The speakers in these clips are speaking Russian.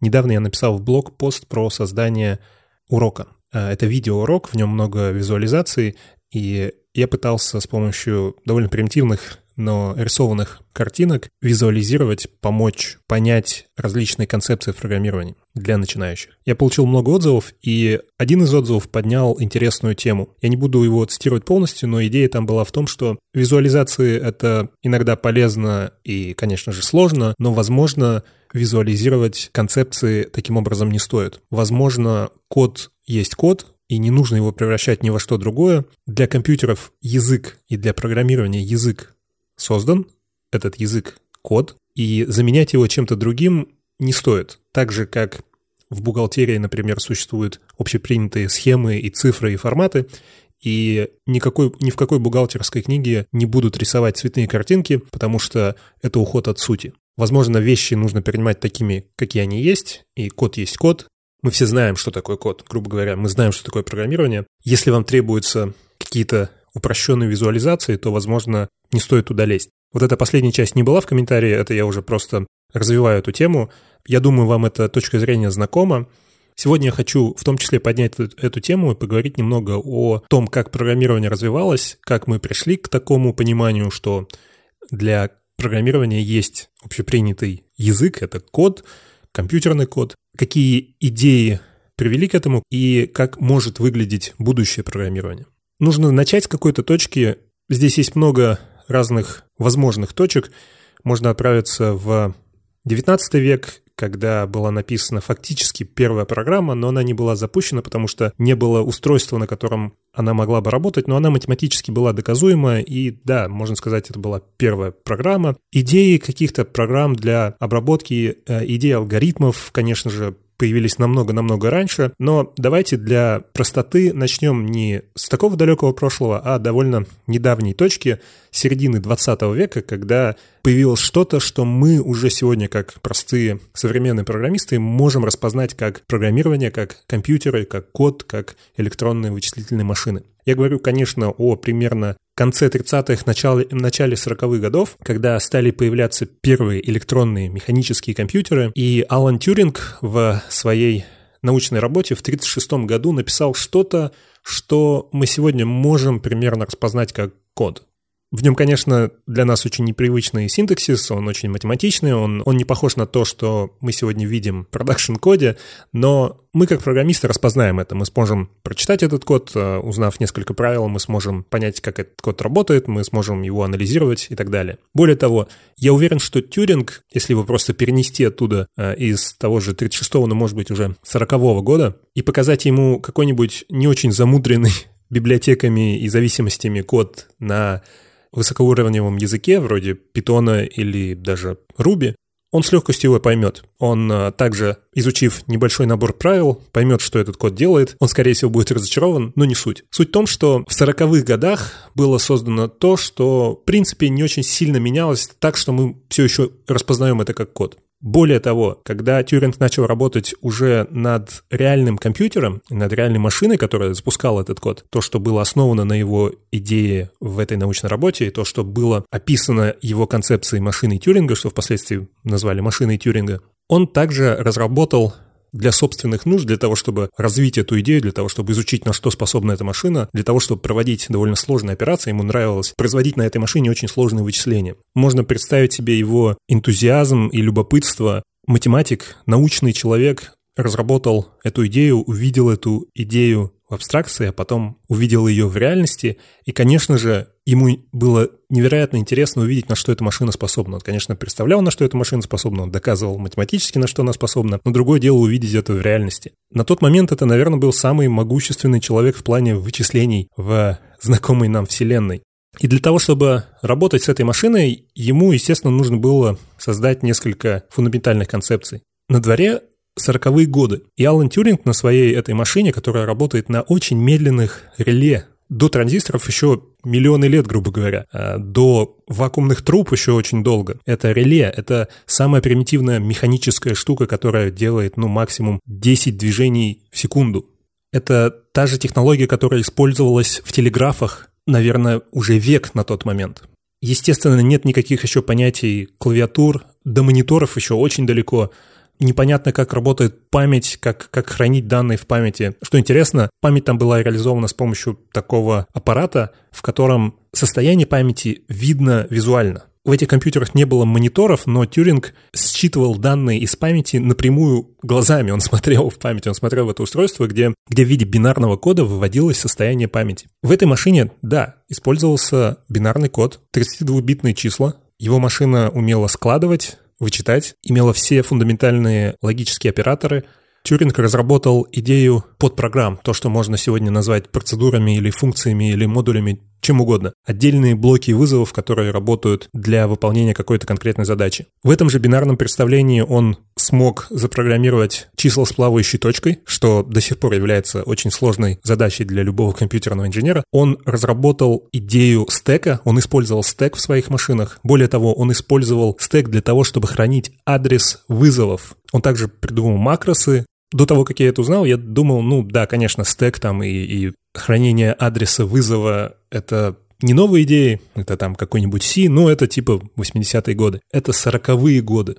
Недавно я написал в блог пост про создание урока. Э, это видеоурок, в нем много визуализаций, и я пытался с помощью довольно примитивных но рисованных картинок визуализировать, помочь понять различные концепции в программировании для начинающих. Я получил много отзывов, и один из отзывов поднял интересную тему. Я не буду его цитировать полностью, но идея там была в том, что визуализации — это иногда полезно и, конечно же, сложно, но, возможно, визуализировать концепции таким образом не стоит. Возможно, код есть код, и не нужно его превращать ни во что другое. Для компьютеров язык и для программирования язык создан, этот язык, код, и заменять его чем-то другим не стоит. Так же, как в бухгалтерии, например, существуют общепринятые схемы и цифры и форматы, и никакой, ни в какой бухгалтерской книге не будут рисовать цветные картинки, потому что это уход от сути. Возможно, вещи нужно принимать такими, какие они есть, и код есть код. Мы все знаем, что такое код, грубо говоря, мы знаем, что такое программирование. Если вам требуются какие-то упрощенной визуализации, то, возможно, не стоит туда лезть. Вот эта последняя часть не была в комментарии, это я уже просто развиваю эту тему. Я думаю, вам эта точка зрения знакома. Сегодня я хочу в том числе поднять эту, эту тему и поговорить немного о том, как программирование развивалось, как мы пришли к такому пониманию, что для программирования есть общепринятый язык, это код, компьютерный код, какие идеи привели к этому и как может выглядеть будущее программирование. Нужно начать с какой-то точки. Здесь есть много разных возможных точек. Можно отправиться в 19 век, когда была написана фактически первая программа, но она не была запущена, потому что не было устройства, на котором она могла бы работать, но она математически была доказуема, и да, можно сказать, это была первая программа. Идеи каких-то программ для обработки, э, идеи алгоритмов, конечно же, появились намного-намного раньше, но давайте для простоты начнем не с такого далекого прошлого, а довольно недавней точки, середины 20 века, когда появилось что-то, что мы уже сегодня, как простые современные программисты, можем распознать как программирование, как компьютеры, как код, как электронные вычислительные машины. Я говорю, конечно, о примерно конце 30-х, начале, начале 40-х годов, когда стали появляться первые электронные механические компьютеры, и Алан Тюринг в своей научной работе в 1936 году написал что-то, что мы сегодня можем примерно распознать как код. В нем, конечно, для нас очень непривычный синтаксис, он очень математичный, он, он не похож на то, что мы сегодня видим в продакшн-коде, но мы как программисты распознаем это. Мы сможем прочитать этот код, э, узнав несколько правил, мы сможем понять, как этот код работает, мы сможем его анализировать и так далее. Более того, я уверен, что Тюринг, если его просто перенести оттуда э, из того же 36-го, ну, может быть, уже 40-го года, и показать ему какой-нибудь не очень замудренный библиотеками и зависимостями код на высокоуровневом языке, вроде Python или даже Ruby, он с легкостью его поймет. Он а, также, изучив небольшой набор правил, поймет, что этот код делает. Он, скорее всего, будет разочарован, но не суть. Суть в том, что в 40-х годах было создано то, что, в принципе, не очень сильно менялось, так что мы все еще распознаем это как код. Более того, когда Тьюринг начал работать уже над реальным компьютером, над реальной машиной, которая запускала этот код, то, что было основано на его идее в этой научной работе, и то, что было описано его концепцией машины Тьюринга, что впоследствии назвали машиной Тьюринга, он также разработал для собственных нужд, для того, чтобы развить эту идею, для того, чтобы изучить, на что способна эта машина, для того, чтобы проводить довольно сложные операции, ему нравилось производить на этой машине очень сложные вычисления. Можно представить себе его энтузиазм и любопытство. Математик, научный человек разработал эту идею, увидел эту идею в абстракции, а потом увидел ее в реальности. И, конечно же, ему было невероятно интересно увидеть, на что эта машина способна. Он, конечно, представлял, на что эта машина способна, он доказывал математически, на что она способна, но другое дело увидеть это в реальности. На тот момент это, наверное, был самый могущественный человек в плане вычислений в знакомой нам Вселенной. И для того, чтобы работать с этой машиной, ему, естественно, нужно было создать несколько фундаментальных концепций. На дворе 40-е годы. И Алан Тюринг на своей этой машине, которая работает на очень медленных реле, до транзисторов еще миллионы лет, грубо говоря. А до вакуумных труб еще очень долго. Это реле, это самая примитивная механическая штука, которая делает, ну, максимум 10 движений в секунду. Это та же технология, которая использовалась в телеграфах, наверное, уже век на тот момент. Естественно, нет никаких еще понятий клавиатур, до мониторов еще очень далеко непонятно, как работает память, как, как хранить данные в памяти. Что интересно, память там была реализована с помощью такого аппарата, в котором состояние памяти видно визуально. В этих компьютерах не было мониторов, но Тюринг считывал данные из памяти напрямую глазами. Он смотрел в память, он смотрел в это устройство, где, где в виде бинарного кода выводилось состояние памяти. В этой машине, да, использовался бинарный код, 32-битные числа. Его машина умела складывать, вычитать, имела все фундаментальные логические операторы. Тюринг разработал идею подпрограмм, то, что можно сегодня назвать процедурами или функциями или модулями чем угодно. Отдельные блоки вызовов, которые работают для выполнения какой-то конкретной задачи. В этом же бинарном представлении он смог запрограммировать числа с плавающей точкой, что до сих пор является очень сложной задачей для любого компьютерного инженера. Он разработал идею стека, он использовал стек в своих машинах. Более того, он использовал стек для того, чтобы хранить адрес вызовов. Он также придумал макросы, до того, как я это узнал, я думал, ну да, конечно, стек там и, и хранение адреса вызова — это не новые идеи, это там какой-нибудь C, но это типа 80-е годы. Это 40-е годы.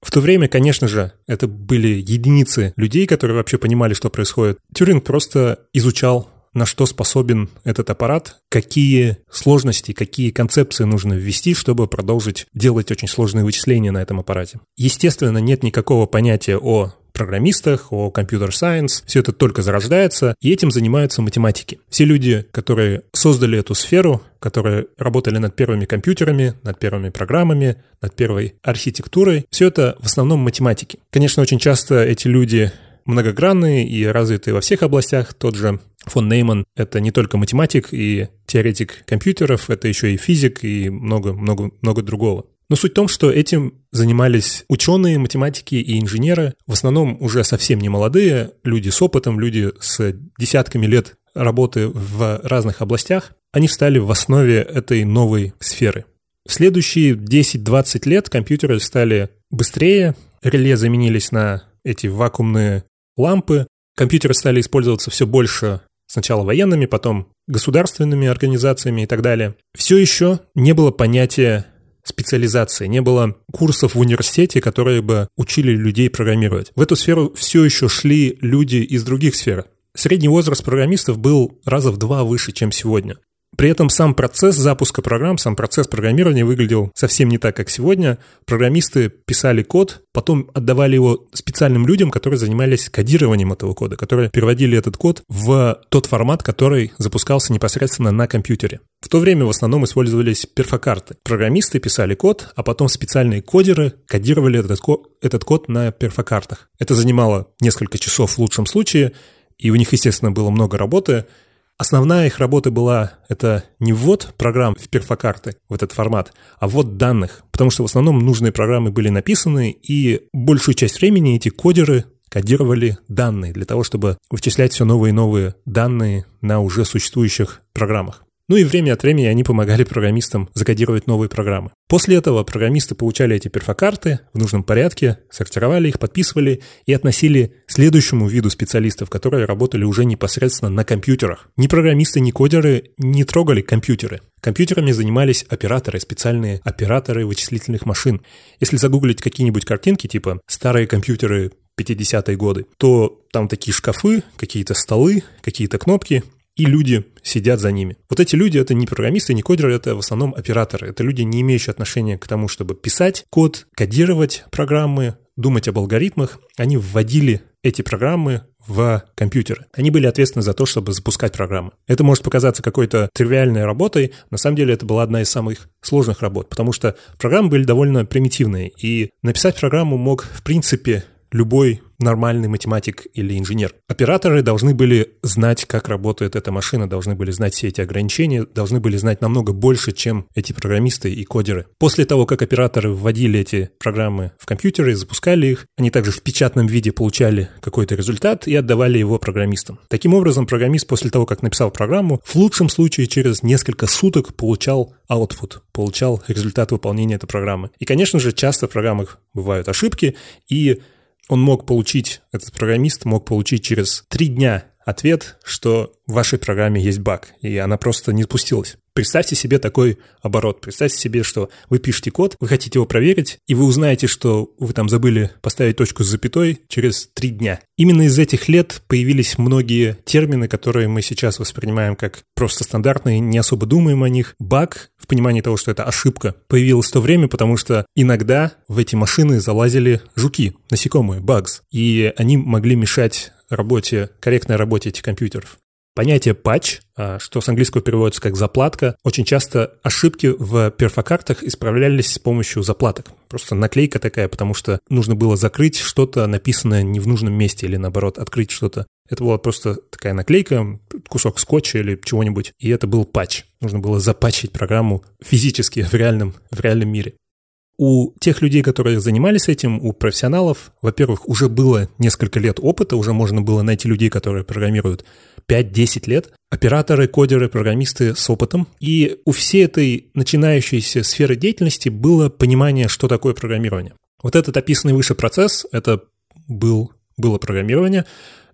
В то время, конечно же, это были единицы людей, которые вообще понимали, что происходит. Тюринг просто изучал на что способен этот аппарат, какие сложности, какие концепции нужно ввести, чтобы продолжить делать очень сложные вычисления на этом аппарате. Естественно, нет никакого понятия о программистах, о компьютер-сайенс. Все это только зарождается, и этим занимаются математики. Все люди, которые создали эту сферу, которые работали над первыми компьютерами, над первыми программами, над первой архитектурой, все это в основном математики. Конечно, очень часто эти люди многогранные и развитые во всех областях. Тот же фон Нейман — это не только математик и теоретик компьютеров, это еще и физик и много-много-много другого. Но суть в том, что этим занимались ученые, математики и инженеры, в основном уже совсем не молодые, люди с опытом, люди с десятками лет работы в разных областях, они стали в основе этой новой сферы. В следующие 10-20 лет компьютеры стали быстрее, реле заменились на эти вакуумные лампы, компьютеры стали использоваться все больше сначала военными, потом государственными организациями и так далее. Все еще не было понятия специализации, не было курсов в университете, которые бы учили людей программировать. В эту сферу все еще шли люди из других сфер. Средний возраст программистов был раза в два выше, чем сегодня. При этом сам процесс запуска программ, сам процесс программирования выглядел совсем не так, как сегодня. Программисты писали код, потом отдавали его специальным людям, которые занимались кодированием этого кода, которые переводили этот код в тот формат, который запускался непосредственно на компьютере. В то время в основном использовались перфокарты. Программисты писали код, а потом специальные кодеры кодировали этот код, этот код на перфокартах. Это занимало несколько часов в лучшем случае, и у них, естественно, было много работы – Основная их работа была это не ввод программ в перфокарты, в этот формат, а ввод данных, потому что в основном нужные программы были написаны, и большую часть времени эти кодеры кодировали данные для того, чтобы вычислять все новые и новые данные на уже существующих программах. Ну и время от времени они помогали программистам закодировать новые программы. После этого программисты получали эти перфокарты в нужном порядке, сортировали их, подписывали и относили следующему виду специалистов, которые работали уже непосредственно на компьютерах. Ни программисты, ни кодеры не трогали компьютеры. Компьютерами занимались операторы, специальные операторы вычислительных машин. Если загуглить какие-нибудь картинки, типа «старые компьютеры 50-е годы», то там такие шкафы, какие-то столы, какие-то кнопки, и люди сидят за ними. Вот эти люди — это не программисты, не кодеры, это в основном операторы. Это люди, не имеющие отношения к тому, чтобы писать код, кодировать программы, думать об алгоритмах. Они вводили эти программы в компьютеры. Они были ответственны за то, чтобы запускать программы. Это может показаться какой-то тривиальной работой, на самом деле это была одна из самых сложных работ, потому что программы были довольно примитивные, и написать программу мог, в принципе, любой нормальный математик или инженер. Операторы должны были знать, как работает эта машина, должны были знать все эти ограничения, должны были знать намного больше, чем эти программисты и кодеры. После того, как операторы вводили эти программы в компьютеры и запускали их, они также в печатном виде получали какой-то результат и отдавали его программистам. Таким образом, программист после того, как написал программу, в лучшем случае через несколько суток получал output, получал результат выполнения этой программы. И, конечно же, часто в программах бывают ошибки, и он мог получить, этот программист мог получить через три дня ответ, что в вашей программе есть баг, и она просто не спустилась. Представьте себе такой оборот. Представьте себе, что вы пишете код, вы хотите его проверить, и вы узнаете, что вы там забыли поставить точку с запятой через три дня. Именно из этих лет появились многие термины, которые мы сейчас воспринимаем как просто стандартные, не особо думаем о них. Баг в понимании того, что это ошибка, появилась в то время, потому что иногда в эти машины залазили жуки, насекомые, bugs, и они могли мешать работе, корректной работе этих компьютеров. Понятие патч, а, что с английского переводится как заплатка, очень часто ошибки в перфокартах исправлялись с помощью заплаток. Просто наклейка такая, потому что нужно было закрыть что-то, написанное не в нужном месте, или наоборот, открыть что-то. Это была просто такая наклейка, кусок скотча или чего-нибудь, и это был патч. Нужно было запатчить программу физически в реальном, в реальном мире. У тех людей, которые занимались этим, у профессионалов, во-первых, уже было несколько лет опыта, уже можно было найти людей, которые программируют 5-10 лет, операторы, кодеры, программисты с опытом. И у всей этой начинающейся сферы деятельности было понимание, что такое программирование. Вот этот описанный выше процесс, это был, было программирование.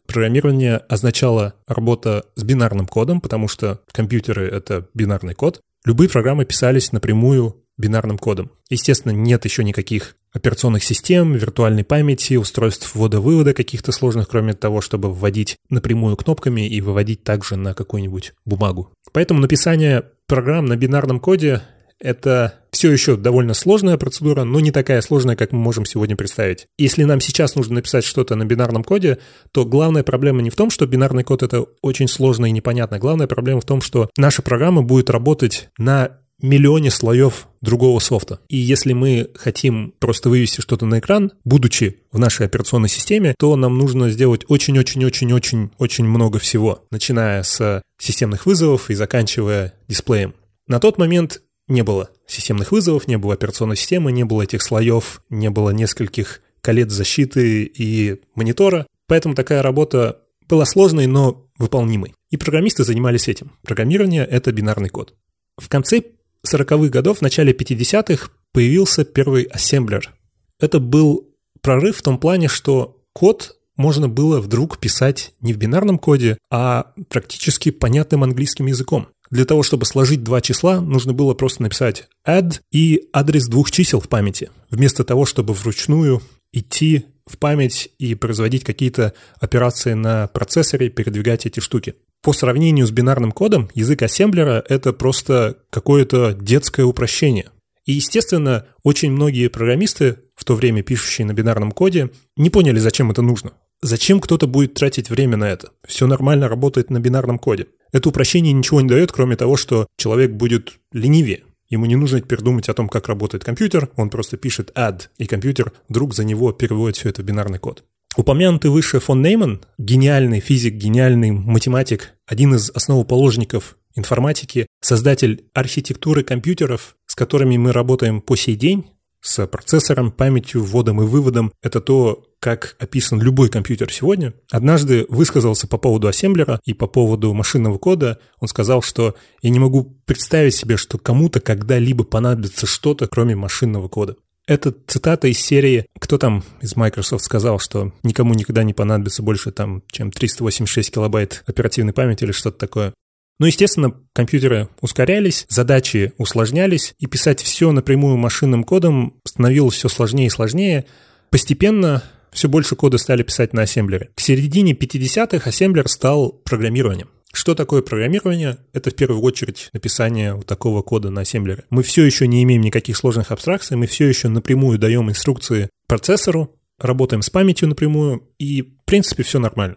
Программирование означало работа с бинарным кодом, потому что компьютеры — это бинарный код. Любые программы писались напрямую бинарным кодом. Естественно, нет еще никаких операционных систем, виртуальной памяти, устройств ввода-вывода каких-то сложных, кроме того, чтобы вводить напрямую кнопками и выводить также на какую-нибудь бумагу. Поэтому написание программ на бинарном коде это все еще довольно сложная процедура, но не такая сложная, как мы можем сегодня представить. Если нам сейчас нужно написать что-то на бинарном коде, то главная проблема не в том, что бинарный код это очень сложно и непонятно. Главная проблема в том, что наша программа будет работать на миллионе слоев другого софта. И если мы хотим просто вывести что-то на экран, будучи в нашей операционной системе, то нам нужно сделать очень-очень-очень-очень-очень много всего, начиная с системных вызовов и заканчивая дисплеем. На тот момент не было системных вызовов, не было операционной системы, не было этих слоев, не было нескольких колец защиты и монитора. Поэтому такая работа была сложной, но выполнимой. И программисты занимались этим. Программирование — это бинарный код. В конце 40-х годов, в начале 50-х появился первый ассемблер. Это был прорыв в том плане, что код можно было вдруг писать не в бинарном коде, а практически понятным английским языком. Для того, чтобы сложить два числа, нужно было просто написать add и адрес двух чисел в памяти, вместо того, чтобы вручную идти в память и производить какие-то операции на процессоре, передвигать эти штуки по сравнению с бинарным кодом, язык ассемблера — это просто какое-то детское упрощение. И, естественно, очень многие программисты, в то время пишущие на бинарном коде, не поняли, зачем это нужно. Зачем кто-то будет тратить время на это? Все нормально работает на бинарном коде. Это упрощение ничего не дает, кроме того, что человек будет ленивее. Ему не нужно теперь думать о том, как работает компьютер, он просто пишет add, и компьютер вдруг за него переводит все это в бинарный код. Упомянутый выше фон Нейман, гениальный физик, гениальный математик, один из основоположников информатики, создатель архитектуры компьютеров, с которыми мы работаем по сей день, с процессором, памятью, вводом и выводом. Это то, как описан любой компьютер сегодня. Однажды высказался по поводу ассемблера и по поводу машинного кода. Он сказал, что я не могу представить себе, что кому-то когда-либо понадобится что-то, кроме машинного кода. Это цитата из серии «Кто там из Microsoft сказал, что никому никогда не понадобится больше, там, чем 386 килобайт оперативной памяти или что-то такое?» Ну, естественно, компьютеры ускорялись, задачи усложнялись, и писать все напрямую машинным кодом становилось все сложнее и сложнее. Постепенно все больше кода стали писать на ассемблере. К середине 50-х ассемблер стал программированием. Что такое программирование? Это в первую очередь написание вот такого кода на ассемблере. Мы все еще не имеем никаких сложных абстракций, мы все еще напрямую даем инструкции процессору, работаем с памятью напрямую, и в принципе все нормально.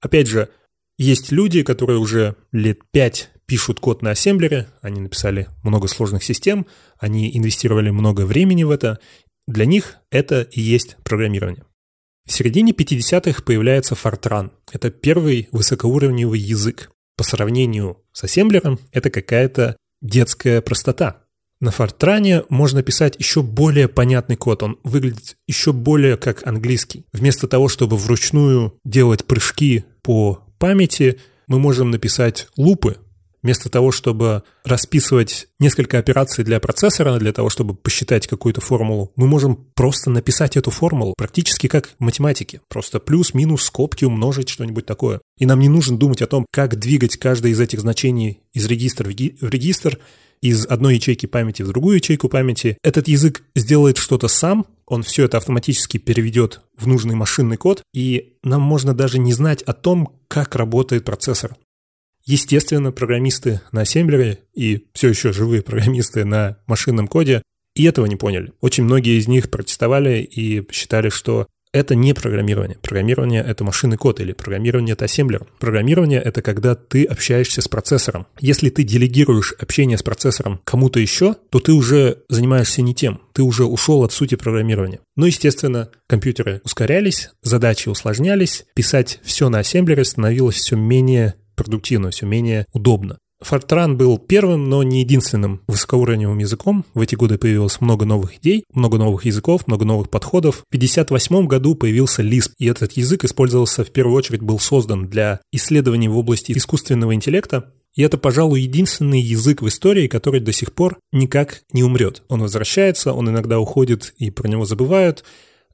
Опять же, есть люди, которые уже лет пять пишут код на ассемблере, они написали много сложных систем, они инвестировали много времени в это. Для них это и есть программирование. В середине 50-х появляется Fortran. Это первый высокоуровневый язык. По сравнению с ассемблером, это какая-то детская простота. На Fortran можно писать еще более понятный код, он выглядит еще более как английский. Вместо того, чтобы вручную делать прыжки по памяти, мы можем написать лупы. Вместо того, чтобы расписывать несколько операций для процессора, для того, чтобы посчитать какую-то формулу, мы можем просто написать эту формулу, практически как в математике. Просто плюс, минус, скобки, умножить, что-нибудь такое. И нам не нужно думать о том, как двигать каждое из этих значений из регистра в регистр, из одной ячейки памяти в другую ячейку памяти. Этот язык сделает что-то сам, он все это автоматически переведет в нужный машинный код, и нам можно даже не знать о том, как работает процессор. Естественно, программисты на ассемблере и все еще живые программисты на машинном коде и этого не поняли. Очень многие из них протестовали и считали, что это не программирование. Программирование — это машинный код или программирование — это ассемблер. Программирование — это когда ты общаешься с процессором. Если ты делегируешь общение с процессором кому-то еще, то ты уже занимаешься не тем. Ты уже ушел от сути программирования. Ну, естественно, компьютеры ускорялись, задачи усложнялись, писать все на ассемблере становилось все менее продуктивно, все менее удобно. Fortran был первым, но не единственным высокоуровневым языком. В эти годы появилось много новых идей, много новых языков, много новых подходов. В 1958 году появился Lisp, и этот язык использовался в первую очередь, был создан для исследований в области искусственного интеллекта, и это, пожалуй, единственный язык в истории, который до сих пор никак не умрет. Он возвращается, он иногда уходит и про него забывают.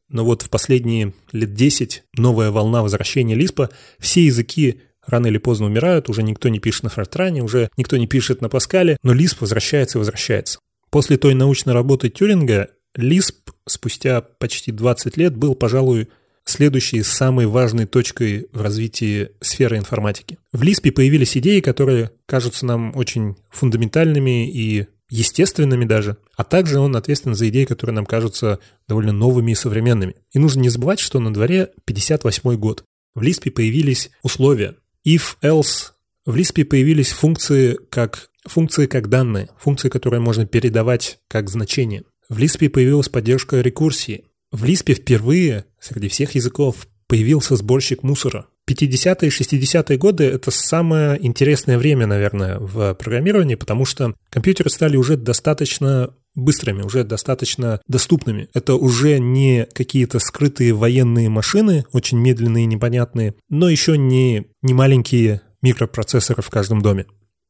Но вот в последние лет 10 новая волна возвращения Лиспа. Все языки рано или поздно умирают, уже никто не пишет на Фортране, уже никто не пишет на Паскале, но Лисп возвращается и возвращается. После той научной работы Тюринга Лисп спустя почти 20 лет был, пожалуй, следующей самой важной точкой в развитии сферы информатики. В Лиспе появились идеи, которые кажутся нам очень фундаментальными и естественными даже, а также он ответственен за идеи, которые нам кажутся довольно новыми и современными. И нужно не забывать, что на дворе 58 год. В Лиспе появились условия, if, else. В Lisp появились функции как, функции как данные, функции, которые можно передавать как значение. В Lisp появилась поддержка рекурсии. В Lisp впервые среди всех языков появился сборщик мусора. 50-е и 60-е годы — это самое интересное время, наверное, в программировании, потому что компьютеры стали уже достаточно быстрыми, уже достаточно доступными. Это уже не какие-то скрытые военные машины, очень медленные и непонятные, но еще не, не маленькие микропроцессоры в каждом доме.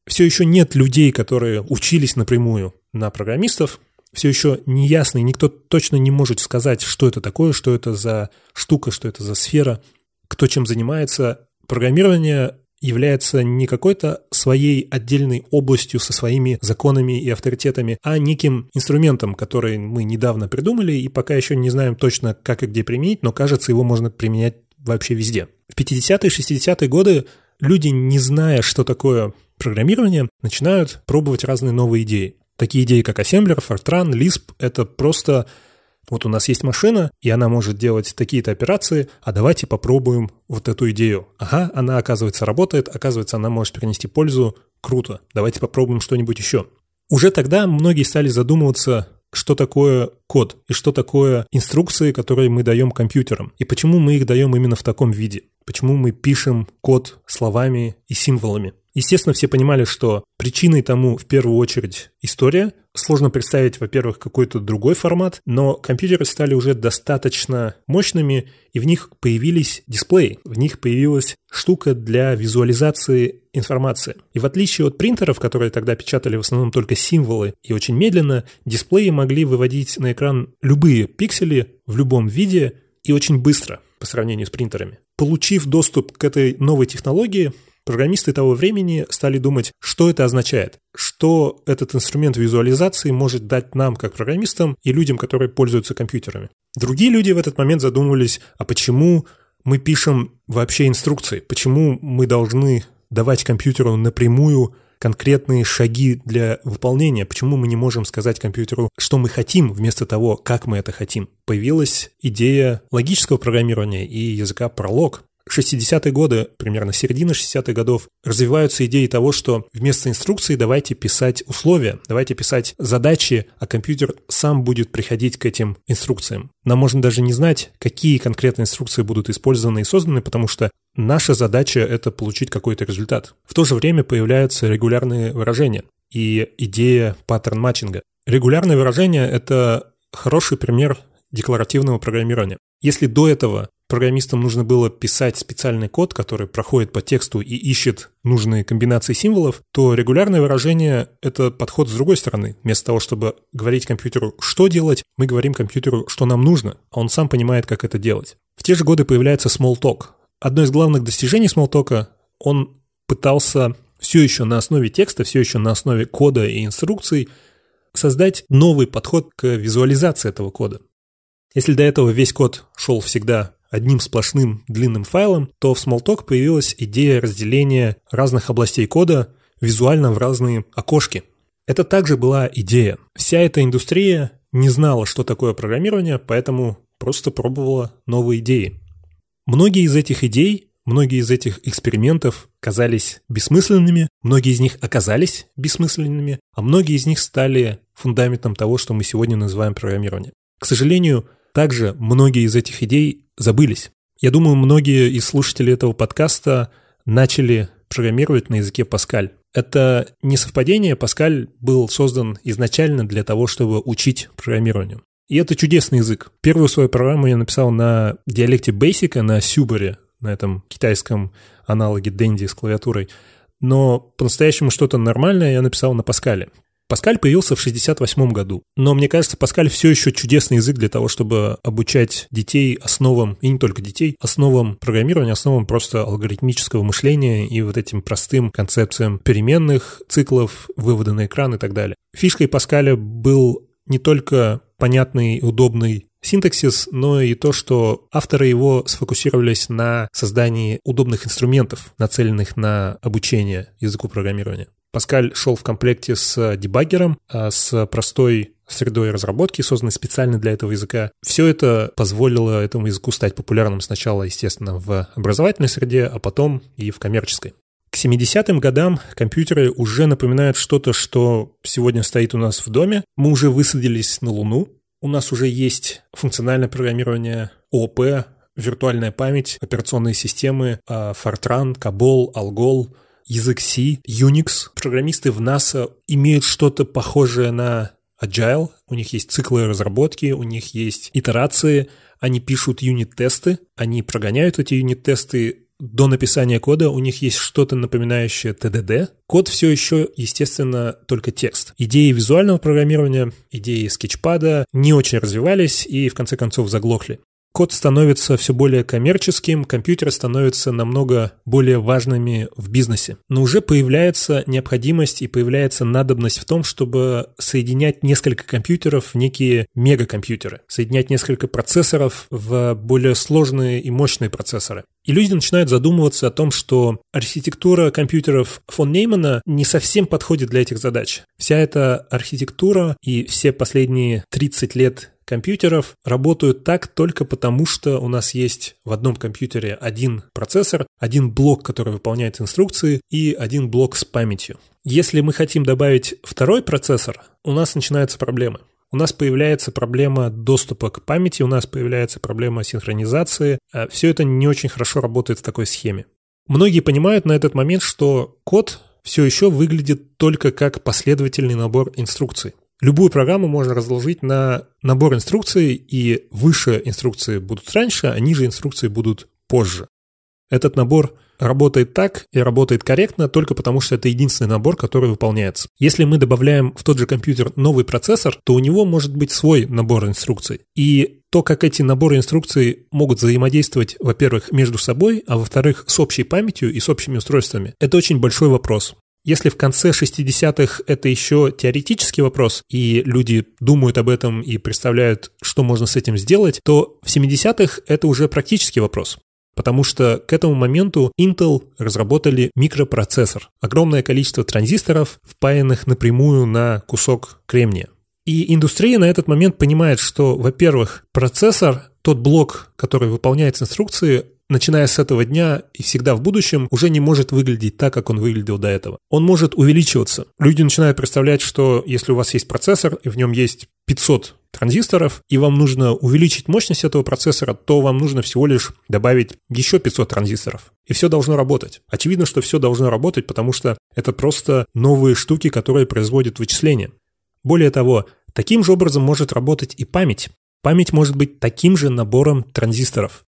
Все еще нет людей, которые учились напрямую на программистов, все еще не ясно, и никто точно не может сказать, что это такое, что это за штука, что это за сфера, кто чем занимается. Программирование является не какой-то своей отдельной областью со своими законами и авторитетами, а неким инструментом, который мы недавно придумали и пока еще не знаем точно, как и где применить, но кажется, его можно применять вообще везде. В 50-е, 60-е годы люди, не зная, что такое программирование, начинают пробовать разные новые идеи. Такие идеи, как Assembler, Fortran, Lisp — это просто вот у нас есть машина, и она может делать такие-то операции, а давайте попробуем вот эту идею. Ага, она, оказывается, работает, оказывается, она может принести пользу. Круто, давайте попробуем что-нибудь еще. Уже тогда многие стали задумываться, что такое код и что такое инструкции, которые мы даем компьютерам, и почему мы их даем именно в таком виде, почему мы пишем код словами и символами. Естественно, все понимали, что причиной тому в первую очередь история. Сложно представить, во-первых, какой-то другой формат, но компьютеры стали уже достаточно мощными, и в них появились дисплеи, в них появилась штука для визуализации информации. И в отличие от принтеров, которые тогда печатали в основном только символы и очень медленно, дисплеи могли выводить на экран любые пиксели в любом виде и очень быстро по сравнению с принтерами. Получив доступ к этой новой технологии, Программисты того времени стали думать, что это означает, что этот инструмент визуализации может дать нам, как программистам, и людям, которые пользуются компьютерами. Другие люди в этот момент задумывались, а почему мы пишем вообще инструкции, почему мы должны давать компьютеру напрямую конкретные шаги для выполнения. Почему мы не можем сказать компьютеру, что мы хотим, вместо того, как мы это хотим? Появилась идея логического программирования и языка Prolog, 60-е годы, примерно середина 60-х годов, развиваются идеи того, что вместо инструкции давайте писать условия, давайте писать задачи, а компьютер сам будет приходить к этим инструкциям. Нам можно даже не знать, какие конкретные инструкции будут использованы и созданы, потому что наша задача — это получить какой-то результат. В то же время появляются регулярные выражения и идея паттерн-матчинга. Регулярные выражения — это хороший пример декларативного программирования. Если до этого программистам нужно было писать специальный код, который проходит по тексту и ищет нужные комбинации символов, то регулярное выражение — это подход с другой стороны. Вместо того, чтобы говорить компьютеру, что делать, мы говорим компьютеру, что нам нужно, а он сам понимает, как это делать. В те же годы появляется Smalltalk. Одно из главных достижений Smalltalk — он пытался все еще на основе текста, все еще на основе кода и инструкций создать новый подход к визуализации этого кода. Если до этого весь код шел всегда одним сплошным длинным файлом, то в Smalltalk появилась идея разделения разных областей кода визуально в разные окошки. Это также была идея. Вся эта индустрия не знала, что такое программирование, поэтому просто пробовала новые идеи. Многие из этих идей, многие из этих экспериментов казались бессмысленными, многие из них оказались бессмысленными, а многие из них стали фундаментом того, что мы сегодня называем программированием. К сожалению, также многие из этих идей забылись. Я думаю, многие из слушателей этого подкаста начали программировать на языке Паскаль. Это не совпадение, Паскаль был создан изначально для того, чтобы учить программированию. И это чудесный язык. Первую свою программу я написал на диалекте Basic, на Сюбаре, на этом китайском аналоге Денди с клавиатурой. Но по-настоящему что-то нормальное я написал на Паскале. Паскаль появился в 68 году, но мне кажется, Паскаль все еще чудесный язык для того, чтобы обучать детей основам, и не только детей, основам программирования, основам просто алгоритмического мышления и вот этим простым концепциям переменных, циклов, вывода на экран и так далее. Фишкой Паскаля был не только понятный удобный синтаксис, но и то, что авторы его сфокусировались на создании удобных инструментов, нацеленных на обучение языку программирования. Паскаль шел в комплекте с дебаггером, а с простой средой разработки, созданной специально для этого языка. Все это позволило этому языку стать популярным сначала, естественно, в образовательной среде, а потом и в коммерческой. К 70-м годам компьютеры уже напоминают что-то, что сегодня стоит у нас в доме. Мы уже высадились на Луну. У нас уже есть функциональное программирование ООП, виртуальная память, операционные системы, а, Fortran, COBOL, ALGOL — язык C, Unix. Программисты в NASA имеют что-то похожее на Agile. У них есть циклы разработки, у них есть итерации, они пишут юнит-тесты, они прогоняют эти юнит-тесты до написания кода у них есть что-то напоминающее TDD. Код все еще, естественно, только текст. Идеи визуального программирования, идеи скетчпада не очень развивались и в конце концов заглохли код становится все более коммерческим, компьютеры становятся намного более важными в бизнесе. Но уже появляется необходимость и появляется надобность в том, чтобы соединять несколько компьютеров в некие мегакомпьютеры, соединять несколько процессоров в более сложные и мощные процессоры. И люди начинают задумываться о том, что архитектура компьютеров фон Неймана не совсем подходит для этих задач. Вся эта архитектура и все последние 30 лет компьютеров работают так только потому, что у нас есть в одном компьютере один процессор, один блок, который выполняет инструкции, и один блок с памятью. Если мы хотим добавить второй процессор, у нас начинаются проблемы. У нас появляется проблема доступа к памяти, у нас появляется проблема синхронизации. А Все это не очень хорошо работает в такой схеме. Многие понимают на этот момент, что код все еще выглядит только как последовательный набор инструкций. Любую программу можно разложить на набор инструкций, и выше инструкции будут раньше, а ниже инструкции будут позже. Этот набор работает так и работает корректно только потому, что это единственный набор, который выполняется. Если мы добавляем в тот же компьютер новый процессор, то у него может быть свой набор инструкций. И то, как эти наборы инструкций могут взаимодействовать, во-первых, между собой, а во-вторых, с общей памятью и с общими устройствами, это очень большой вопрос. Если в конце 60-х это еще теоретический вопрос, и люди думают об этом и представляют, что можно с этим сделать, то в 70-х это уже практический вопрос. Потому что к этому моменту Intel разработали микропроцессор. Огромное количество транзисторов, впаянных напрямую на кусок кремния. И индустрия на этот момент понимает, что, во-первых, процессор, тот блок, который выполняет инструкции, начиная с этого дня и всегда в будущем, уже не может выглядеть так, как он выглядел до этого. Он может увеличиваться. Люди начинают представлять, что если у вас есть процессор, и в нем есть 500 транзисторов, и вам нужно увеличить мощность этого процессора, то вам нужно всего лишь добавить еще 500 транзисторов. И все должно работать. Очевидно, что все должно работать, потому что это просто новые штуки, которые производят вычисления. Более того, таким же образом может работать и память. Память может быть таким же набором транзисторов.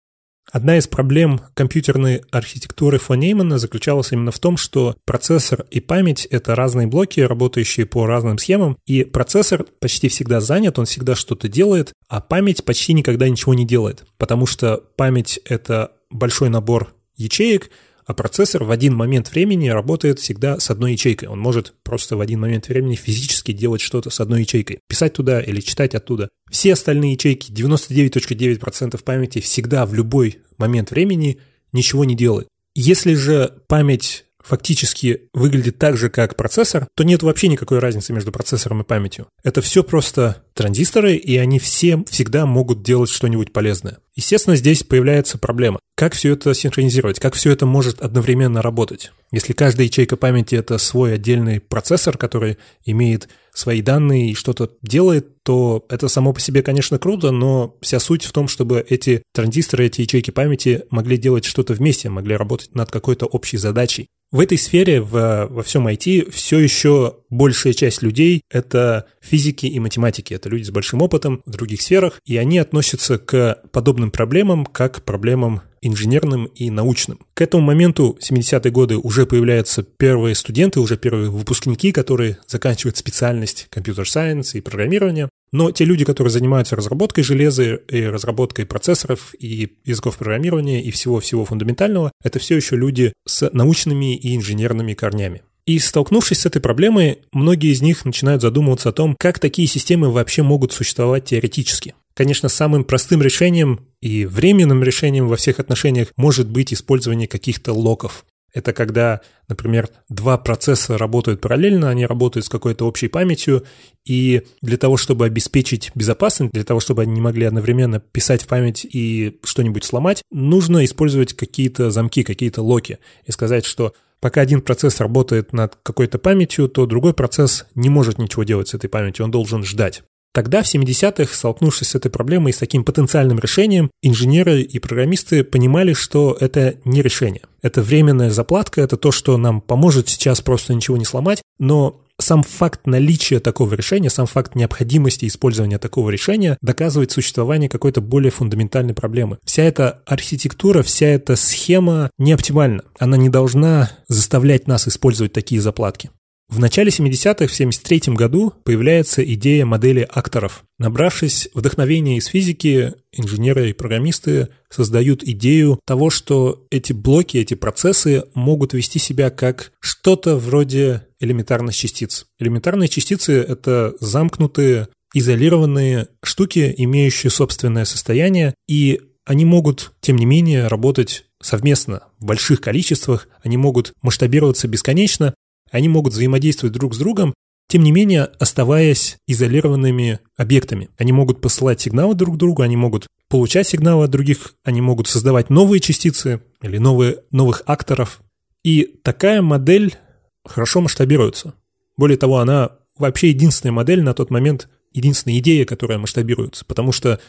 Одна из проблем компьютерной архитектуры фон Неймана заключалась именно в том, что процессор и память — это разные блоки, работающие по разным схемам, и процессор почти всегда занят, он всегда что-то делает, а память почти никогда ничего не делает, потому что память — это большой набор ячеек, а процессор в один момент времени работает всегда с одной ячейкой. Он может просто в один момент времени физически делать что-то с одной ячейкой. Писать туда или читать оттуда. Все остальные ячейки, 99.9% памяти всегда в любой момент времени ничего не делают. Если же память фактически выглядит так же, как процессор, то нет вообще никакой разницы между процессором и памятью. Это все просто транзисторы, и они все всегда могут делать что-нибудь полезное. Естественно, здесь появляется проблема. Как все это синхронизировать? Как все это может одновременно работать? Если каждая ячейка памяти — это свой отдельный процессор, который имеет свои данные и что-то делает, то это само по себе, конечно, круто, но вся суть в том, чтобы эти транзисторы, эти ячейки памяти могли делать что-то вместе, могли работать над какой-то общей задачей. В этой сфере, в, во всем IT, все еще большая часть людей — это физики и математики. Это люди с большим опытом в других сферах, и они относятся к подобным проблемам как к проблемам инженерным и научным. К этому моменту, 70-е годы, уже появляются первые студенты, уже первые выпускники, которые заканчивают специальность компьютер-сайенс и программирование. Но те люди, которые занимаются разработкой железа и разработкой процессоров и языков программирования и всего-всего фундаментального, это все еще люди с научными и инженерными корнями. И столкнувшись с этой проблемой, многие из них начинают задумываться о том, как такие системы вообще могут существовать теоретически. Конечно, самым простым решением и временным решением во всех отношениях может быть использование каких-то локов. Это когда, например, два процесса работают параллельно, они работают с какой-то общей памятью, и для того, чтобы обеспечить безопасность, для того, чтобы они не могли одновременно писать в память и что-нибудь сломать, нужно использовать какие-то замки, какие-то локи, и сказать, что пока один процесс работает над какой-то памятью, то другой процесс не может ничего делать с этой памятью, он должен ждать. Тогда, в 70-х, столкнувшись с этой проблемой и с таким потенциальным решением, инженеры и программисты понимали, что это не решение. Это временная заплатка, это то, что нам поможет сейчас просто ничего не сломать, но сам факт наличия такого решения, сам факт необходимости использования такого решения доказывает существование какой-то более фундаментальной проблемы. Вся эта архитектура, вся эта схема не оптимальна. Она не должна заставлять нас использовать такие заплатки. В начале 70-х, в 73 году, появляется идея модели акторов. Набравшись вдохновения из физики, инженеры и программисты создают идею того, что эти блоки, эти процессы могут вести себя как что-то вроде элементарных частиц. Элементарные частицы — это замкнутые, изолированные штуки, имеющие собственное состояние, и они могут, тем не менее, работать совместно в больших количествах, они могут масштабироваться бесконечно, они могут взаимодействовать друг с другом, тем не менее оставаясь изолированными объектами. Они могут посылать сигналы друг другу, они могут получать сигналы от других, они могут создавать новые частицы или новые, новых акторов. И такая модель хорошо масштабируется. Более того, она вообще единственная модель на тот момент, единственная идея, которая масштабируется, потому что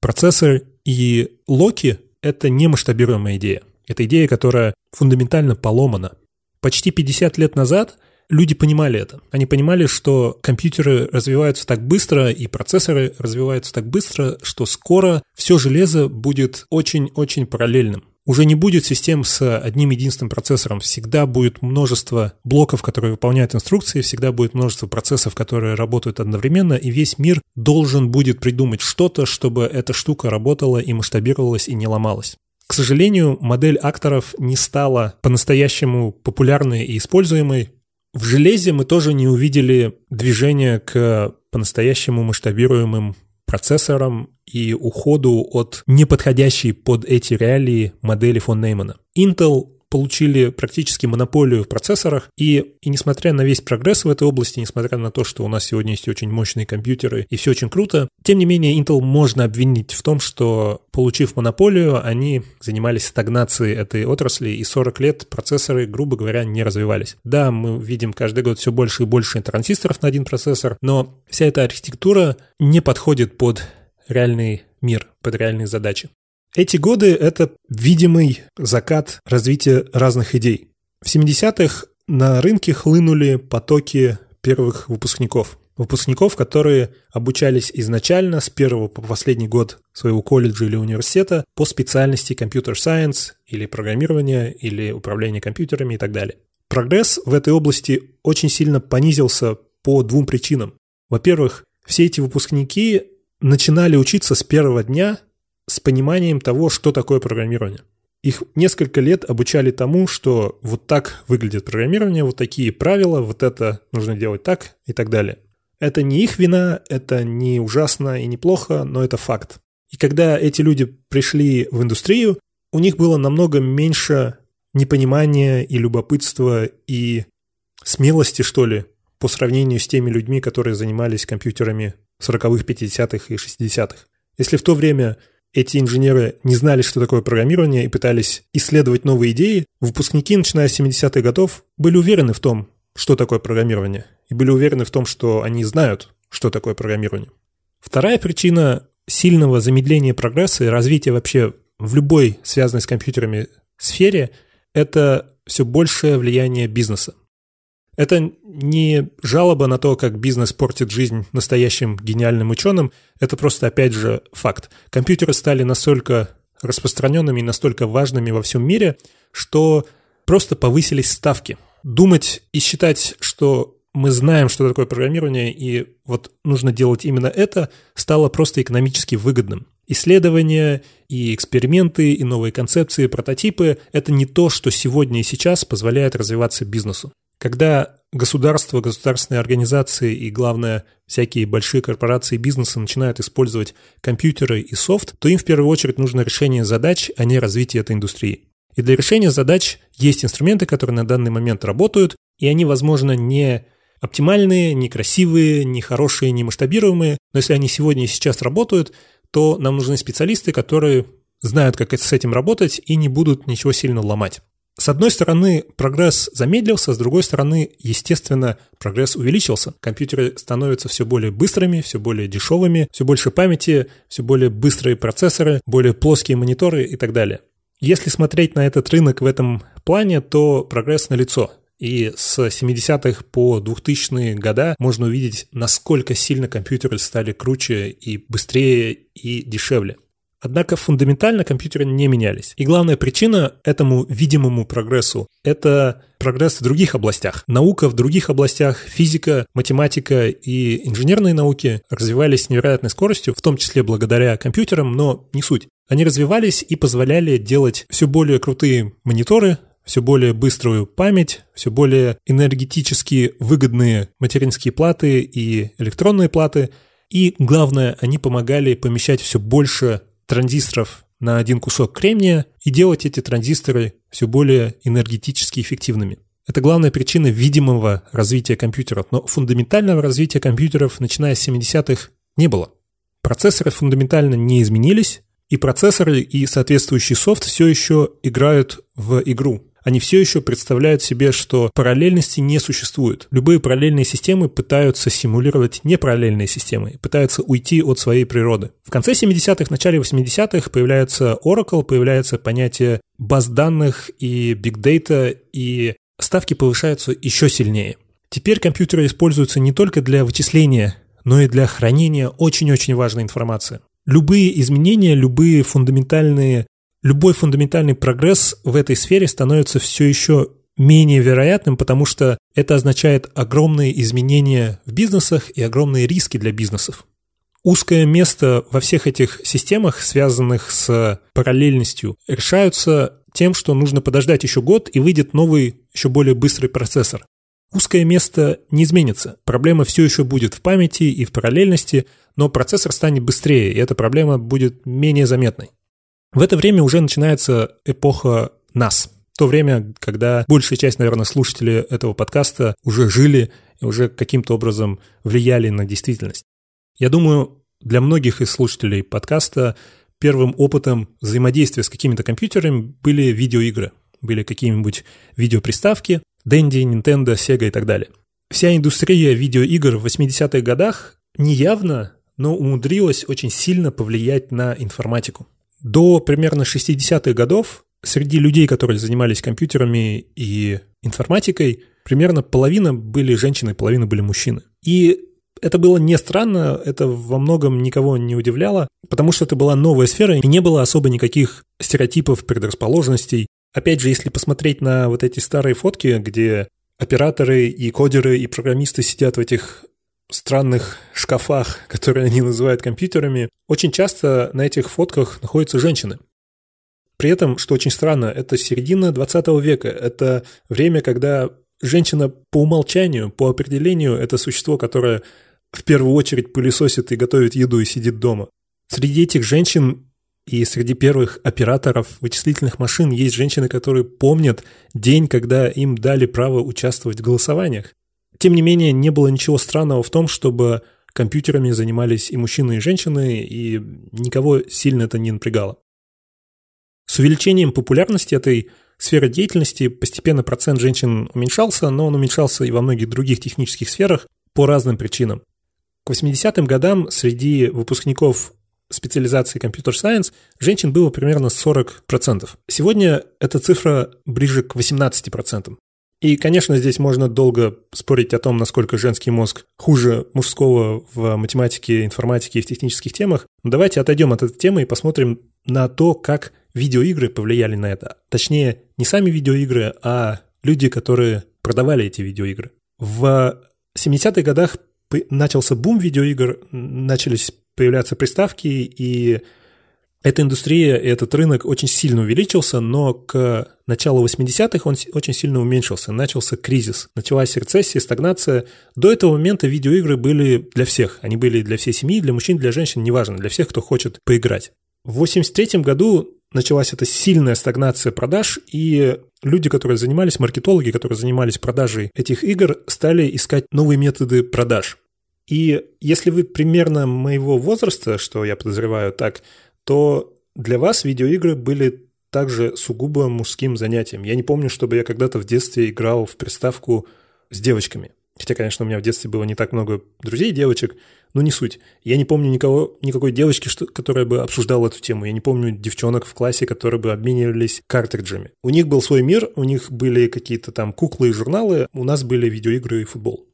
процессор и локи — это не масштабируемая идея. Это идея, которая фундаментально поломана. Почти 50 лет назад люди понимали это. Они понимали, что компьютеры развиваются так быстро и процессоры развиваются так быстро, что скоро все железо будет очень-очень параллельным. Уже не будет систем с одним единственным процессором. Всегда будет множество блоков, которые выполняют инструкции, всегда будет множество процессов, которые работают одновременно, и весь мир должен будет придумать что-то, чтобы эта штука работала и масштабировалась и не ломалась. К сожалению, модель акторов не стала по-настоящему популярной и используемой. В железе мы тоже не увидели движения к по-настоящему масштабируемым процессорам и уходу от неподходящей под эти реалии модели фон Неймана. Intel получили практически монополию в процессорах, и, и несмотря на весь прогресс в этой области, несмотря на то, что у нас сегодня есть очень мощные компьютеры и все очень круто, тем не менее Intel можно обвинить в том, что, получив монополию, они занимались стагнацией этой отрасли, и 40 лет процессоры, грубо говоря, не развивались. Да, мы видим каждый год все больше и больше транзисторов на один процессор, но вся эта архитектура не подходит под реальный мир, под реальные задачи. Эти годы — это видимый закат развития разных идей. В 70-х на рынке хлынули потоки первых выпускников. выпускников, которые обучались изначально с первого по последний год своего колледжа или университета по специальности компьютер сайенс или программирование или управление компьютерами и так далее. Прогресс в этой области очень сильно понизился по двум причинам. Во-первых, все эти выпускники начинали учиться с первого дня с пониманием того, что такое программирование. Их несколько лет обучали тому, что вот так выглядит программирование, вот такие правила, вот это нужно делать так и так далее. Это не их вина, это не ужасно и не плохо, но это факт. И когда эти люди пришли в индустрию, у них было намного меньше непонимания и любопытства и смелости, что ли, по сравнению с теми людьми, которые занимались компьютерами в 40-х, 50-х и 60-х. Если в то время эти инженеры не знали, что такое программирование и пытались исследовать новые идеи, выпускники, начиная с 70-х годов, были уверены в том, что такое программирование, и были уверены в том, что они знают, что такое программирование. Вторая причина сильного замедления прогресса и развития вообще в любой связанной с компьютерами сфере – это все большее влияние бизнеса. Это не жалоба на то, как бизнес портит жизнь настоящим гениальным ученым, это просто, опять же, факт. Компьютеры стали настолько распространенными и настолько важными во всем мире, что просто повысились ставки. Думать и считать, что мы знаем, что такое программирование, и вот нужно делать именно это, стало просто экономически выгодным. Исследования и эксперименты, и новые концепции, прототипы – это не то, что сегодня и сейчас позволяет развиваться бизнесу. Когда государство, государственные организации и, главное, всякие большие корпорации бизнеса начинают использовать компьютеры и софт, то им в первую очередь нужно решение задач, а не развитие этой индустрии. И для решения задач есть инструменты, которые на данный момент работают, и они, возможно, не оптимальные, не красивые, не хорошие, не масштабируемые, но если они сегодня и сейчас работают, то нам нужны специалисты, которые знают, как с этим работать и не будут ничего сильно ломать. С одной стороны, прогресс замедлился, с другой стороны, естественно, прогресс увеличился. Компьютеры становятся все более быстрыми, все более дешевыми, все больше памяти, все более быстрые процессоры, более плоские мониторы и так далее. Если смотреть на этот рынок в этом плане, то прогресс налицо. И с 70-х по 2000-е года можно увидеть, насколько сильно компьютеры стали круче и быстрее и дешевле. Однако фундаментально компьютеры не менялись. И главная причина этому видимому прогрессу – это прогресс в других областях. Наука в других областях, физика, математика и инженерные науки развивались с невероятной скоростью, в том числе благодаря компьютерам, но не суть. Они развивались и позволяли делать все более крутые мониторы, все более быструю память, все более энергетически выгодные материнские платы и электронные платы. И главное, они помогали помещать все больше транзисторов на один кусок кремния и делать эти транзисторы все более энергетически эффективными. Это главная причина видимого развития компьютеров, но фундаментального развития компьютеров, начиная с 70-х, не было. Процессоры фундаментально не изменились, и процессоры и соответствующий софт все еще играют в игру они все еще представляют себе, что параллельности не существует. Любые параллельные системы пытаются симулировать непараллельные системы, пытаются уйти от своей природы. В конце 70-х, начале 80-х появляется Oracle, появляется понятие баз данных и big data, и ставки повышаются еще сильнее. Теперь компьютеры используются не только для вычисления, но и для хранения очень-очень важной информации. Любые изменения, любые фундаментальные любой фундаментальный прогресс в этой сфере становится все еще менее вероятным, потому что это означает огромные изменения в бизнесах и огромные риски для бизнесов. Узкое место во всех этих системах, связанных с параллельностью, решаются тем, что нужно подождать еще год и выйдет новый, еще более быстрый процессор. Узкое место не изменится. Проблема все еще будет в памяти и в параллельности, но процессор станет быстрее, и эта проблема будет менее заметной. В это время уже начинается эпоха нас. То время, когда большая часть, наверное, слушателей этого подкаста уже жили и уже каким-то образом влияли на действительность. Я думаю, для многих из слушателей подкаста первым опытом взаимодействия с какими-то компьютерами были видеоигры, были какие-нибудь видеоприставки, Dendy, Nintendo, Sega и так далее. Вся индустрия видеоигр в 80-х годах неявно, но умудрилась очень сильно повлиять на информатику. До примерно 60-х годов среди людей, которые занимались компьютерами и информатикой, примерно половина были женщины, половина были мужчины. И Это было не странно, это во многом никого не удивляло, потому что это была новая сфера, и не было особо никаких стереотипов, предрасположенностей. Опять же, если посмотреть на вот эти старые фотки, где операторы и кодеры и программисты сидят в этих странных шкафах, которые они называют компьютерами, очень часто на этих фотках находятся женщины. При этом, что очень странно, это середина 20 века, это время, когда женщина по умолчанию, по определению, это существо, которое в первую очередь пылесосит и готовит еду и сидит дома. Среди этих женщин и среди первых операторов вычислительных машин есть женщины, которые помнят день, когда им дали право участвовать в голосованиях. Тем не менее, не было ничего странного в том, чтобы компьютерами занимались и мужчины, и женщины, и никого сильно это не напрягало. С увеличением популярности этой сферы деятельности постепенно процент женщин уменьшался, но он уменьшался и во многих других технических сферах по разным причинам. К 80-м годам среди выпускников специализации Science женщин было примерно 40%. Сегодня эта цифра ближе к 18%. И, конечно, здесь можно долго спорить о том, насколько женский мозг хуже мужского в математике, информатике и в технических темах. Но давайте отойдем от этой темы и посмотрим на то, как видеоигры повлияли на это. Точнее, не сами видеоигры, а люди, которые продавали эти видеоигры. В 70-х годах начался бум видеоигр, начались появляться приставки, и эта индустрия и этот рынок очень сильно увеличился, но к началу 80-х он очень сильно уменьшился. Начался кризис, началась рецессия, стагнация. До этого момента видеоигры были для всех. Они были для всей семьи, для мужчин, для женщин, неважно, для всех, кто хочет поиграть. В 83 году началась эта сильная стагнация продаж, и люди, которые занимались, маркетологи, которые занимались продажей этих игр, стали искать новые методы продаж. И если вы примерно моего возраста, что я подозреваю так, то для вас видеоигры были также сугубо мужским занятием. Я не помню, чтобы я когда-то в детстве играл в приставку с девочками. Хотя, конечно, у меня в детстве было не так много друзей девочек, но не суть. Я не помню никого, никакой девочки, что, которая бы обсуждала эту тему. Я не помню девчонок в классе, которые бы обменивались картриджами. У них был свой мир, у них были какие-то там куклы и журналы, у нас были видеоигры и футбол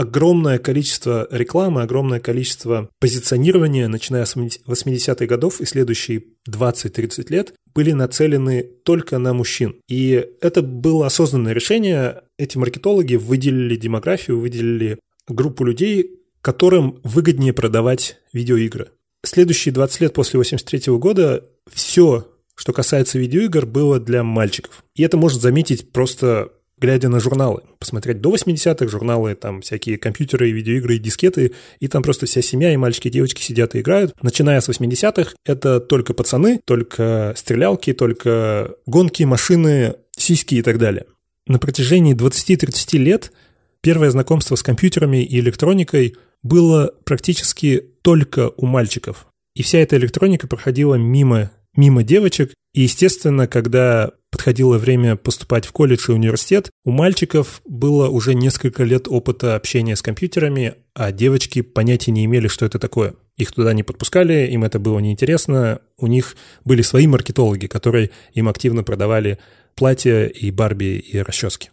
огромное количество рекламы, огромное количество позиционирования, начиная с 80-х годов и следующие 20-30 лет, были нацелены только на мужчин. И это было осознанное решение. Эти маркетологи выделили демографию, выделили группу людей, которым выгоднее продавать видеоигры. Следующие 20 лет после 83 года все, что касается видеоигр, было для мальчиков. И это может заметить просто глядя на журналы, посмотреть до 80-х журналы, там всякие компьютеры, видеоигры и дискеты, и там просто вся семья и мальчики и девочки сидят и играют. Начиная с 80-х, это только пацаны, только стрелялки, только гонки, машины, сиськи и так далее. На протяжении 20-30 лет первое знакомство с компьютерами и электроникой было практически только у мальчиков. И вся эта электроника проходила мимо мимо девочек. И, естественно, когда подходило время поступать в колледж и университет, у мальчиков было уже несколько лет опыта общения с компьютерами, а девочки понятия не имели, что это такое. Их туда не подпускали, им это было неинтересно. У них были свои маркетологи, которые им активно продавали платья и Барби и расчески.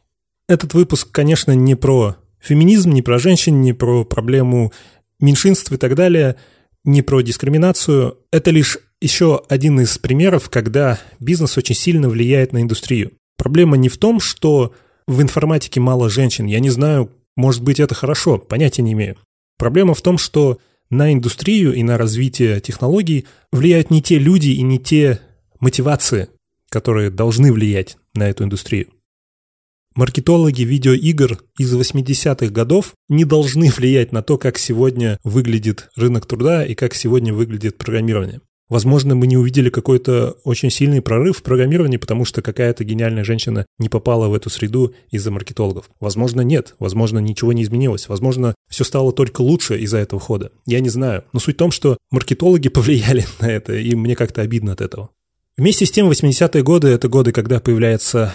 Этот выпуск, конечно, не про феминизм, не про женщин, не про проблему меньшинств и так далее, не про дискриминацию. Это лишь еще один из примеров, когда бизнес очень сильно влияет на индустрию. Проблема не в том, что в информатике мало женщин. Я не знаю, может быть, это хорошо, понятия не имею. Проблема в том, что на индустрию и на развитие технологий влияют не те люди и не те мотивации, которые должны влиять на эту индустрию. Маркетологи видеоигр из 80-х годов не должны влиять на то, как сегодня выглядит рынок труда и как сегодня выглядит программирование. Возможно, мы не увидели какой-то очень сильный прорыв в программировании, потому что какая-то гениальная женщина не попала в эту среду из-за маркетологов. Возможно, нет. Возможно, ничего не изменилось. Возможно, все стало только лучше из-за этого хода. Я не знаю. Но суть в том, что маркетологи повлияли на это, и мне как-то обидно от этого. Вместе с тем, 80-е годы — это годы, когда появляется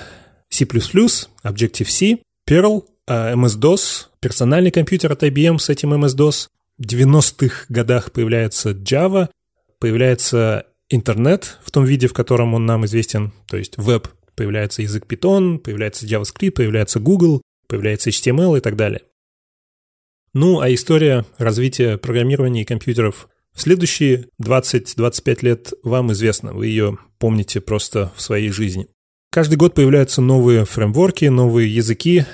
C++, Objective-C, Perl, а, MS-DOS, персональный компьютер от IBM с этим MS-DOS. В 90-х годах появляется Java, появляется интернет в том виде, в котором он нам известен, то есть веб, появляется язык Python, появляется JavaScript, появляется Google, появляется HTML и так далее. Ну, а история развития программирования и компьютеров в следующие 20-25 лет вам известна. Вы ее помните просто в своей жизни. Каждый год появляются новые фреймворки, новые языки,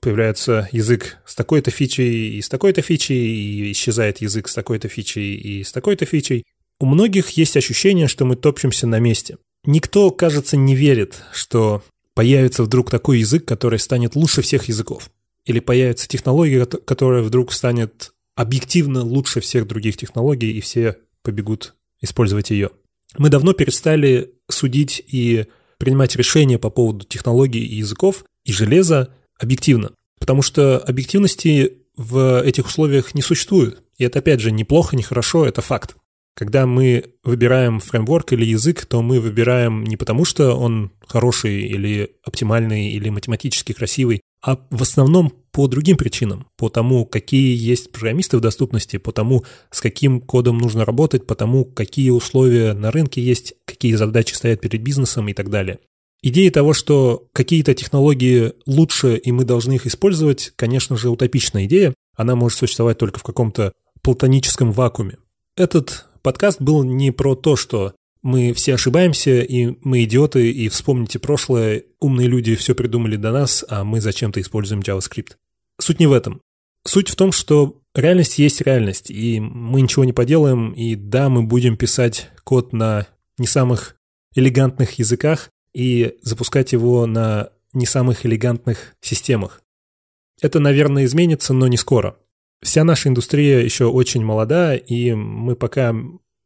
появляется язык с такой-то фичей и с такой-то фичей, и исчезает язык с такой-то фичей и с такой-то фичей. У многих есть ощущение, что мы топчемся на месте. Никто, кажется, не верит, что появится вдруг такой язык, который станет лучше всех языков. Или появится технология, которая вдруг станет объективно лучше всех других технологий, и все побегут использовать ее. Мы давно перестали судить и принимать решения по поводу технологий и языков и железа объективно. Потому что объективности в этих условиях не существует. И это, опять же, неплохо, не хорошо, это факт. Когда мы выбираем фреймворк или язык, то мы выбираем не потому, что он хороший или оптимальный или математически красивый, а в основном по другим причинам, по тому, какие есть программисты в доступности, по тому, с каким кодом нужно работать, по тому, какие условия на рынке есть, какие задачи стоят перед бизнесом и так далее. Идея того, что какие-то технологии лучше, и мы должны их использовать, конечно же, утопичная идея. Она может существовать только в каком-то платоническом вакууме. Этот подкаст был не про то, что мы все ошибаемся, и мы идиоты, и вспомните прошлое, умные люди все придумали до нас, а мы зачем-то используем JavaScript. Суть не в этом. Суть в том, что реальность есть реальность, и мы ничего не поделаем, и да, мы будем писать код на не самых элегантных языках, и запускать его на не самых элегантных системах. Это, наверное, изменится, но не скоро. Вся наша индустрия еще очень молода, и мы пока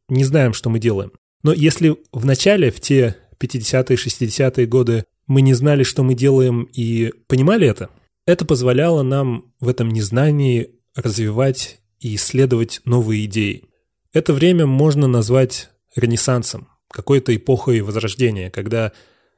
не знаем, что мы делаем. Но если в начале, в те 50-е, 60-е годы, мы не знали, что мы делаем, и понимали это, это позволяло нам в этом незнании развивать и исследовать новые идеи. Это время можно назвать ренессансом, какой-то эпохой возрождения, когда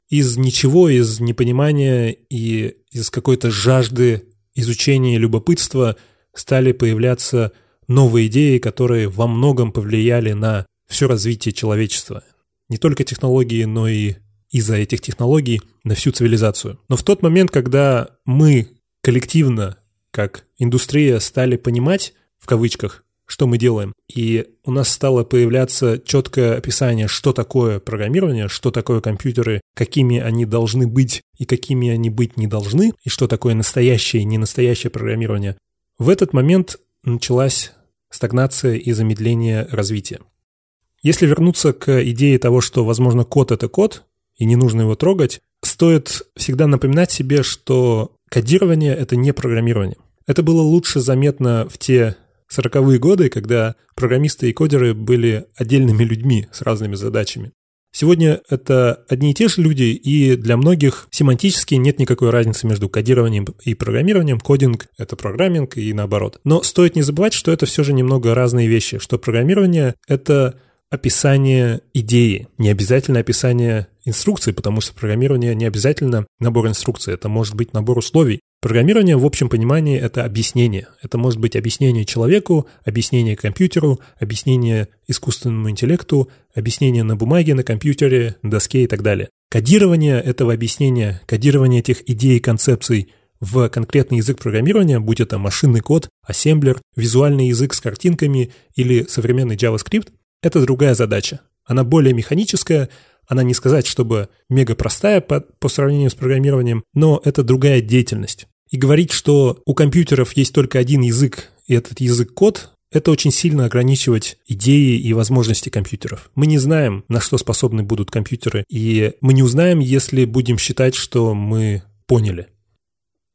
из ничего, из непонимания и из какой-то жажды изучения и любопытства стали появляться новые идеи, которые во многом повлияли на все развитие человечества. Не только технологии, но и из-за этих технологий на всю цивилизацию. Но в тот момент, когда мы коллективно, как индустрия, стали понимать, в кавычках, что мы делаем. И у нас стало появляться четкое описание, что такое программирование, что такое компьютеры, какими они должны быть и какими они быть не должны, и что такое настоящее и ненастоящее программирование. В этот момент началась стагнация и замедление развития. Если вернуться к идее того, что, возможно, код — это код, и не нужно его трогать, стоит всегда напоминать себе, что кодирование — это не программирование. Это было лучше заметно в те сороковые годы, когда программисты и кодеры были отдельными людьми с разными задачами. Сегодня это одни и те же люди, и для многих семантически нет никакой разницы между кодированием и программированием. Кодинг — это программинг и наоборот. Но стоит не забывать, что это все же немного разные вещи, что программирование — это описание идеи, не обязательно описание инструкции, потому что программирование не обязательно набор инструкций, это может быть набор условий. Программирование в общем понимании это объяснение. Это может быть объяснение человеку, объяснение компьютеру, объяснение искусственному интеллекту, объяснение на бумаге, на компьютере, на доске и так далее. Кодирование этого объяснения, кодирование этих идей и концепций в конкретный язык программирования, будь это машинный код, ассемблер, визуальный язык с картинками или современный JavaScript, это другая задача. Она более механическая, она не сказать, чтобы мега простая по, по сравнению с программированием, но это другая деятельность. И говорить, что у компьютеров есть только один язык, и этот язык код, это очень сильно ограничивать идеи и возможности компьютеров. Мы не знаем, на что способны будут компьютеры, и мы не узнаем, если будем считать, что мы поняли.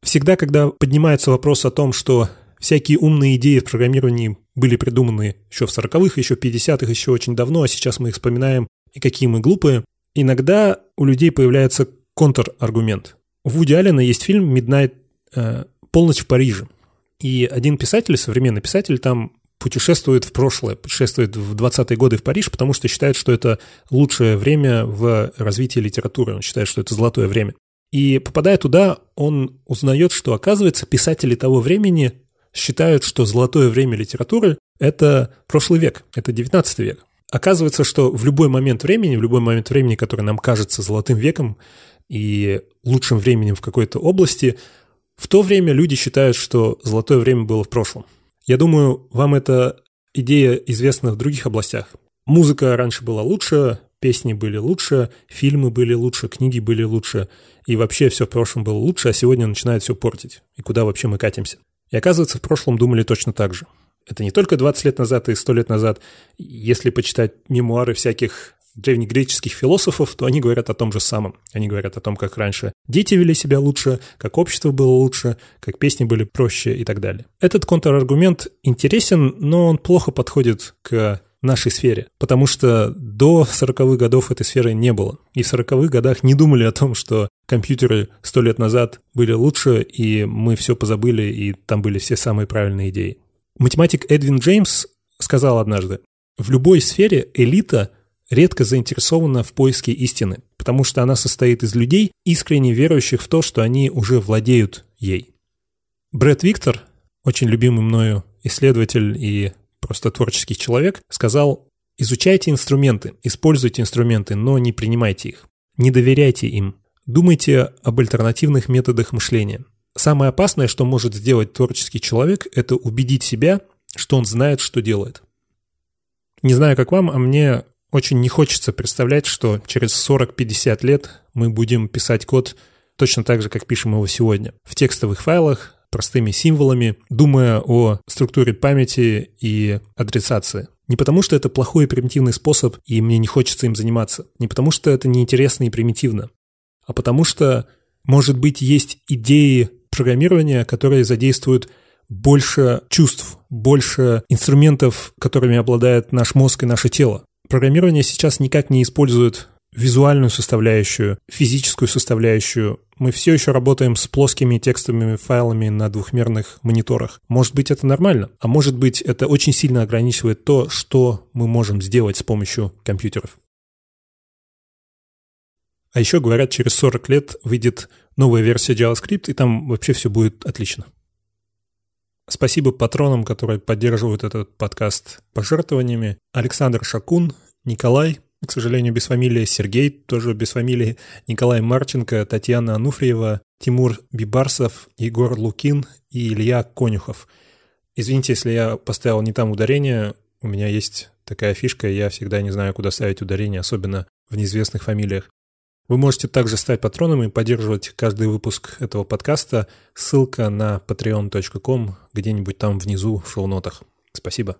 Всегда, когда поднимается вопрос о том, что всякие умные идеи в программировании были придуманы еще в 40-х, еще в 50-х, еще очень давно, а сейчас мы их вспоминаем, и какие мы глупые, иногда у людей появляется контраргумент. У Вуди Аллена есть фильм «Midnight. Э, полночь в Париже». И один писатель, современный писатель, там путешествует в прошлое, путешествует в 20-е годы в Париж, потому что считает, что это лучшее время в развитии литературы. Он считает, что это золотое время. И попадая туда, он узнает, что, оказывается, писатели того времени считают, что золотое время литературы – это прошлый век, это 19 век. Оказывается, что в любой момент времени, в любой момент времени, который нам кажется золотым веком и лучшим временем в какой-то области, в то время люди считают, что золотое время было в прошлом. Я думаю, вам эта идея известна в других областях. Музыка раньше была лучше, песни были лучше, фильмы были лучше, книги были лучше, и вообще все в прошлом было лучше, а сегодня начинает все портить. И куда вообще мы катимся? И оказывается, в прошлом думали точно так же. Это не только 20 лет назад и 100 лет назад. Если почитать мемуары всяких древнегреческих философов, то они говорят о том же самом. Они говорят о том, как раньше дети вели себя лучше, как общество было лучше, как песни были проще и так далее. Этот контраргумент интересен, но он плохо подходит к нашей сфере, потому что до 40-х годов этой сферы не было. И в 40-х годах не думали о том, что компьютеры сто лет назад были лучше, и мы все позабыли, и там были все самые правильные идеи. Математик Эдвин Джеймс сказал однажды, в любой сфере элита редко заинтересована в поиске истины, потому что она состоит из людей, искренне верующих в то, что они уже владеют ей. Брэд Виктор, очень любимый мною исследователь и просто творческий человек, сказал, изучайте инструменты, используйте инструменты, но не принимайте их. Не доверяйте им. Думайте об альтернативных методах мышления. Самое опасное, что может сделать творческий человек, это убедить себя, что он знает, что делает. Не знаю, как вам, а мне очень не хочется представлять, что через 40-50 лет мы будем писать код точно так же, как пишем его сегодня. В текстовых файлах, простыми символами, думая о структуре памяти и адресации. Не потому, что это плохой и примитивный способ, и мне не хочется им заниматься. Не потому, что это неинтересно и примитивно. А потому что, может быть, есть идеи программирования, которые задействуют больше чувств, больше инструментов, которыми обладает наш мозг и наше тело. Программирование сейчас никак не использует визуальную составляющую, физическую составляющую. Мы все еще работаем с плоскими текстовыми файлами на двухмерных мониторах. Может быть, это нормально, а может быть, это очень сильно ограничивает то, что мы можем сделать с помощью компьютеров. А еще говорят, через 40 лет выйдет новая версия JavaScript, и там вообще все будет отлично. Спасибо патронам, которые поддерживают этот подкаст пожертвованиями. Александр Шакун, Николай, к сожалению, без фамилии, Сергей, тоже без фамилии, Николай Марченко, Татьяна Ануфриева, Тимур Бибарсов, Егор Лукин и Илья Конюхов. Извините, если я поставил не там ударение, у меня есть такая фишка, я всегда не знаю, куда ставить ударение, особенно в неизвестных фамилиях. Вы можете также стать патроном и поддерживать каждый выпуск этого подкаста. Ссылка на patreon.com где-нибудь там внизу в шоу-нотах. Спасибо.